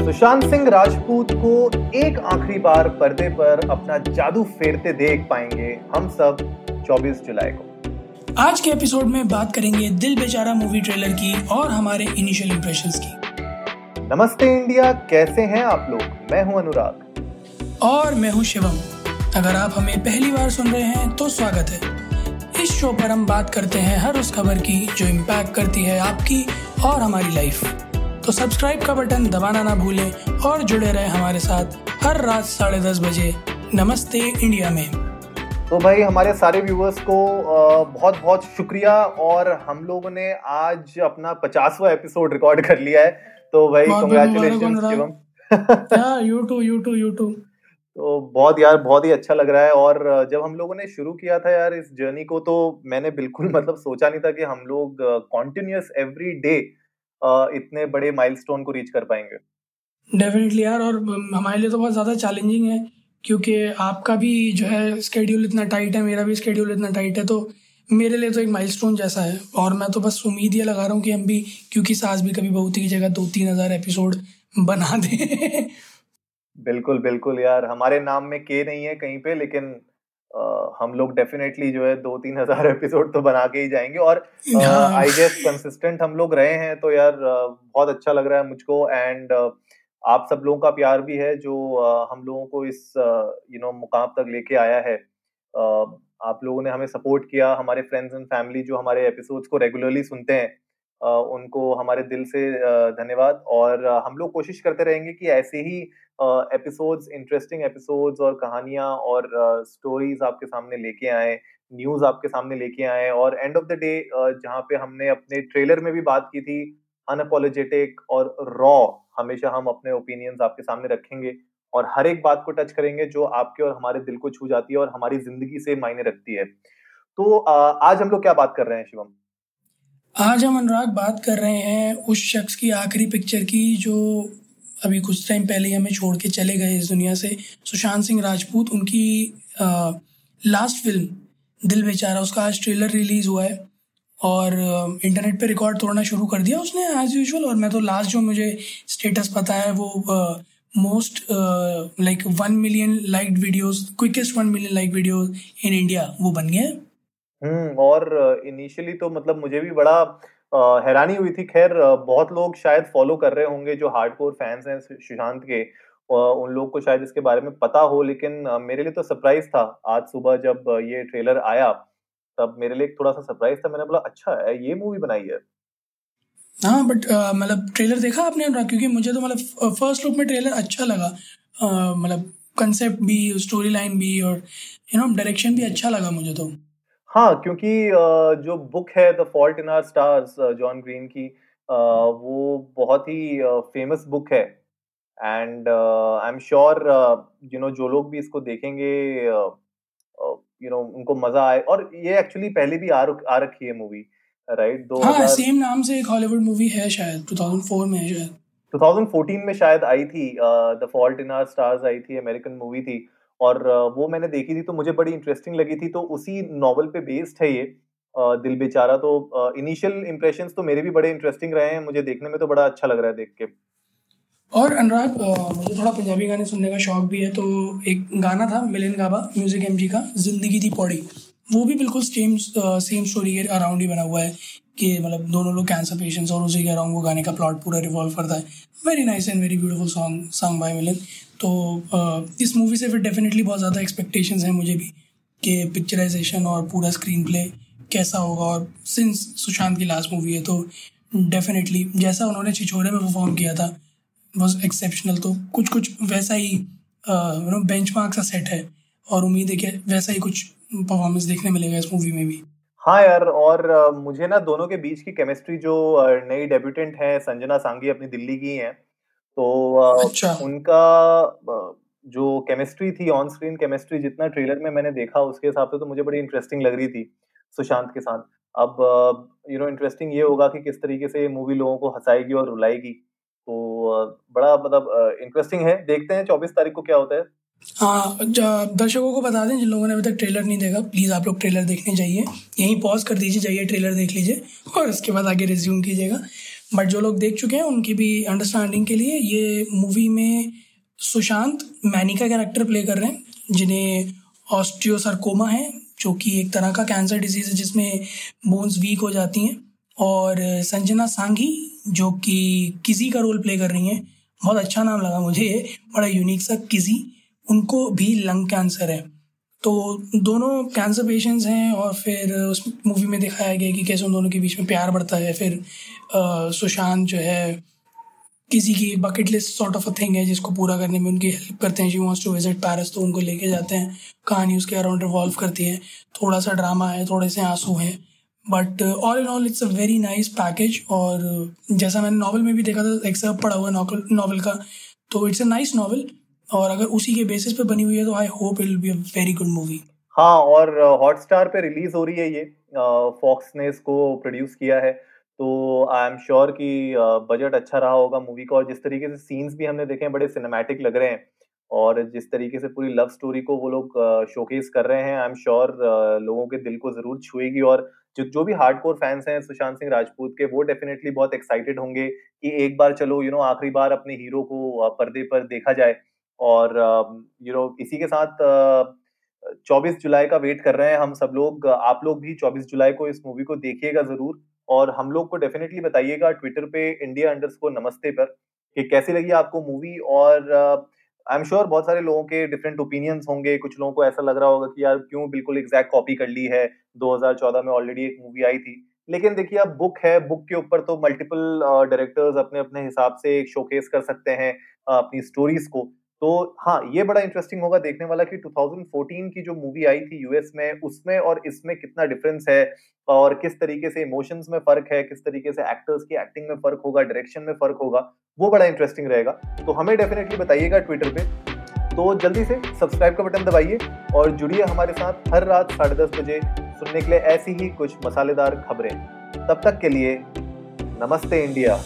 सुशांत सिंह राजपूत को एक आखिरी बार पर्दे पर अपना जादू फेरते देख पाएँगे हम सब 24 जुलाई को। आज के एपिसोड में बात करेंगे दिल बेचारा मूवी ट्रेलर की और हमारे इनिशियल इम्प्रेशन की। नमस्ते इंडिया कैसे हैं आप लोग? मैं हूँ अनुराग। और मैं हूँ शिवम। अगर आप हमें पहली बार सुन रहे हैं तो स्वागत है। इस शो पर हम बात करते हैं हर उस खबर की जो इम्पैक्ट करती है आपकी और हमारी लाइफ तो सब्सक्राइब का बटन दबाना ना भूलें और जुड़े रहे हमारे साथ हर रात साढ़े दस बजे। नमस्ते इंडिया में। तो भाई हमारे सारे व्यूअर्स को बहुत बहुत शुक्रिया और हम लोगों ने आज अपना पचासवा एपिसोड रिकॉर्ड कर लिया है। तो भाई congratulation you too you too you too तो बहुत यार बहुत ही अच्छा लग रहा है और जब हम लोगों ने शुरू किया था यार इस जर्नी को तो मैंने बिल्कुल मतलब सोचा नहीं था कि हम लोग कॉन्टिन्यूस एवरी डे इतने बड़े माइलस्टोन को रीच कर पाएँगे। डेफिनेटली यार और हमारे लिए तो बहुत ज़्यादा चैलेंजिंग है क्योंकि आपका भी जो है स्केड्यूल इतना टाइट है मेरा भी स्केड्यूल इतना टाइट है तो मेरे लिए तो एक माइलस्टोन जैसा है। और मैं तो बस उम्मीद ये लगा रहा हूँ कि हम भी क्योंकि सास भी कभी बहुत की जगह दो तीन हज़ार एपिसोड बना दें। बिल्कुल बिल्कुल यार हमारे नाम में के नहीं है कहीं पे लेकिन हम लोग डेफिनेटली जो है दो तीन हज़ार एपिसोड तो बना के ही जाएँगे और आई गेस कंसिस्टेंट हम लोग रहे हैं तो यार बहुत अच्छा लग रहा है मुझको एंड आप सब लोगों का प्यार भी है जो हम लोगों को इस यू नो मुकाम तक लेके आया है। आप लोगों ने हमें सपोर्ट किया हमारे फ्रेंड्स एंड फैमिली जो हमारे एपिसोड्स को रेगुलरली सुनते हैं। उनको हमारे दिल से धन्यवाद। और हम लोग कोशिश करते रहेंगे कि ऐसे ही एपिसोड्स इंटरेस्टिंग एपिसोड्स और कहानियाँ और स्टोरीज आपके सामने लेके आए न्यूज़ आपके सामने लेके आए। और एंड ऑफ़ द डे जहाँ पे हमने अपने ट्रेलर में भी बात की थी अनअपोलोजेटिक और रॉ हमेशा हम अपने ओपिनियंस आपके सामने रखेंगे और हर एक बात को टच करेंगे जो आपके और हमारे दिल को छू जाती है और हमारी ज़िंदगी से मायने रखती है। तो आज हम लोग क्या बात कर रहे हैं, शिवम? आज हम अनुराग बात कर रहे हैं उस शख्स की आखिरी पिक्चर की जो अभी कुछ टाइम पहले ही हमें छोड़ के चले गए इस दुनिया से सुशांत सिंह राजपूत। उनकी आ, लास्ट फ़िल्म दिल बेचारा उसका आज ट्रेलर रिलीज़ हुआ है और इंटरनेट पे रिकॉर्ड तोड़ना शुरू कर दिया उसने एज यूजल और मैं तो लास्ट जो मुझे स्टेटस पता है वो most like one million like videos quickest one million like videos in India वो बन गया हम्म और इनिशियली तो मतलब मुझे भी बड़ा आ, हैरानी हुई थी। खैर बहुत लोग शायद फॉलो कर रहे होंगे जो हार्डकोर फैंस हैं सुशांत के। आ, उन लोग को शायद इसके बारे में पता हो लेकिन मेरे लिए तो सरप्राइज़ था। आज सुबह जब ये ट्रेलर आया तब मेरे लिए थोड़ा सा सरप्राइज़ था। मैंने बोला अच्छा है ये मूवी बनाई है। हाँ बट मतलब ट्रेलर देखा आपने? क्योंकि मुझे तो मतलब फ़र्स्ट लुक में ट्रेलर अच्छा लगा। मतलब कंसेप्ट भी स्टोरी लाइन भी और यू नो डायरेक्शन भी अच्छा लगा मुझे तो। हाँ क्योंकि जो बुक है the fault in our stars John Green की वो बहुत ही फ़ेमस बुक है। And I am sure you know जो लोग भी इसको देखेंगे यू नो उनको मज़ा आए। और ये एक्चुअली पहले भी आ, आ रखी है मूवी राइट दो हाँ सेम नाम से एक हॉलीवुड मूवी है शायद 2004 में शायद। 2014 में शायद आई थी the fault in our stars आई थी अमेरिकन मूवी थी। और वो मैंने देखी थी तो मुझे बड़ी इंटरेस्टिंग लगी थी तो उसी नॉवल पे बेस्ड है ये दिल बेचारा। तो इनिशियल इम्प्रेशंस तो मेरे भी बड़े इंटरेस्टिंग रहे हैं, मुझे देखने में तो बड़ा अच्छा लग रहा है देख के। और अनुराग मुझे थोड़ा पंजाबी गाने सुनने का शौक भी है तो एक गाना था मिलिन गाबा, म्यूज़िक एमजी का, ज़िंदगी थी पौड़ी। वो भी बिल्कुल सेम सेम स्टोरी के अराउंड ही बना हुआ है कि मतलब दोनों लोग कैंसर पेशेंट्स और उसी के अराउंड वो गाने का प्लॉट पूरा रिवॉल्व करता है। Very nice and very beautiful song song by मिलिन तो uh, इस मूवी से फिर डेफिनेटली बहुत ज़्यादा एक्सपेक्टेशंस हैं मुझे भी कि पिक्चराइजेशन और पूरा स्क्रीन प्ले कैसा होगा और सिंस सुशांत की लास्ट मूवी है तो डेफिनेटली जैसा उन्होंने छिछोरे में परफॉर्म किया था वॉज़ एक्सेप्शनल तो कुछ कुछ वैसा ही बेंच मार्क सा सेट है। और उम्मीद है कि वैसा ही कुछ परफॉर्मेंस देखने मिलेगा इस मूवी में भी। हाँ यार और मुझे ना दोनों के बीच की केमिस्ट्री जो नई डेब्यूटेंट है संजना सांगी अपनी दिल्ली की हैं तो अच्छा। उनका जो केमिस्ट्री थी ऑन स्क्रीन केमिस्ट्री जितना ट्रेलर में मैंने देखा उसके हिसाब से तो मुझे बड़ी इंटरेस्टिंग लग रही थी सुशांत के साथ। अब यू नो इंटरेस्टिंग ये होगा कि किस तरीके से मूवी लोगों को हंसाएगी और रुलाएगी। तो बड़ा मतलब इंटरेस्टिंग है। देखते हैं चौबीस तारीख को क्या होता है। हाँ दर्शकों को बता दें, जिन लोगों ने अभी तक ट्रेलर नहीं देखा प्लीज़ आप लोग ट्रेलर देखने जाइए। यहीं पॉज कर दीजिए, जाइए ट्रेलर देख लीजिए, और उसके बाद आगे रिज्यूम कीजिएगा। बट जो लोग देख चुके हैं, उनकी भी अंडरस्टैंडिंग के लिए ये मूवी में सुशांत मैनी का कैरेक्टर प्ले कर रहे हैं, जिन्हें ऑस्ट्रियोसरकोमा है, जो कि एक तरह का कैंसर डिज़ीज़ है, जिसमें बोन्स वीक हो जाती हैं। और संजना सांघी, जो कि किसी का रोल प्ले कर रही हैं, बहुत अच्छा नाम लगा मुझे ये, बड़ा यूनिक सा किसी उनको भी लंग कैंसर है। तो दोनों कैंसर पेशेंट्स हैं और फिर उस मूवी में दिखाया गया कि कैसे उन दोनों के बीच में प्यार बढ़ता है। फिर सुशांत जो है, किसी की bucket list sort of a thing है जिसको पूरा करने में उनकी हेल्प करते हैं। She wants to visit Paris तो उनको लेके जाते हैं। कहानी उसके अराउंड रिवॉल्व करती है। थोड़ा सा ड्रामा है थोड़े से आँसू हैं। But all in all it's a very nice package और जैसा मैंने नॉवल में भी देखा था एक सब पढ़ा हुआ नॉवल का तो इट्स अ नाइस नॉवल और अगर उसी के बेसिस पे बनी हुई है तो I hope it will be a very good movie हाँ और हॉटस्टार uh, पे रिलीज़ हो रही है ये फॉक्स uh, ने इसको प्रोड्यूस किया है। तो आई एम श्योर कि बजट uh, अच्छा रहा होगा मूवी का और जिस तरीके से सीन्स भी हमने देखे हैं बड़े सिनेमैटिक लग रहे हैं और जिस तरीके से पूरी लव स्टोरी को वो लोग शोकेस कर रहे हैं आई एम श्योर लोगों के दिल को ज़रूर छुएगी और जो जो भी हार्डकोर फैंस हैं सुशांत सिंह राजपूत के वो डेफिनेटली बहुत एक्साइटेड होंगे कि एक बार चलो यू नो आखिरी बार अपने हीरो को पर्दे पर देखा जाए। और यू नो इसी के साथ चौबीस जुलाई का वेट कर रहे हैं हम सब लोग। आप लोग भी चौबीस जुलाई को इस मूवी को देखिएगा ज़रूर और हम लोग को डेफिनेटली बताइएगा ट्विटर पे इंडिया अंडर्स को नमस्ते पर कि कैसी लगी आपको मूवी और आई एम श्योर बहुत सारे लोगों के डिफरेंट ओपिनियंस होंगे। कुछ लोगों को ऐसा लग रहा होगा कि यार क्यों बिल्कुल एग्जैक्ट कॉपी कर ली है। 2014 में ऑलरेडी एक मूवी आई थी। लेकिन देखिए अब बुक है। बुक के ऊपर तो मल्टीपल डायरेक्टर्स अपने अपने हिसाब से एक शोकेस कर सकते हैं अपनी स्टोरीज को। तो हाँ ये बड़ा इंटरेस्टिंग होगा देखने वाला कि 2014 की जो मूवी आई थी यूएस में, उसमें और इसमें कितना डिफरेंस है और किस तरीके से इमोशंस में फ़र्क है, किस तरीके से एक्टर्स की एक्टिंग में फ़र्क होगा डायरेक्शन में फ़र्क होगा, वो बड़ा इंटरेस्टिंग रहेगा। तो हमें डेफिनेटली बताइएगा ट्विटर पे। तो जल्दी से सब्सक्राइब का बटन दबाइए और जुड़िए हमारे साथ हर रात साढ़े दस बजे सुनने के लिए ऐसी ही कुछ मसालेदार खबरें। तब तक के लिए नमस्ते इंडिया।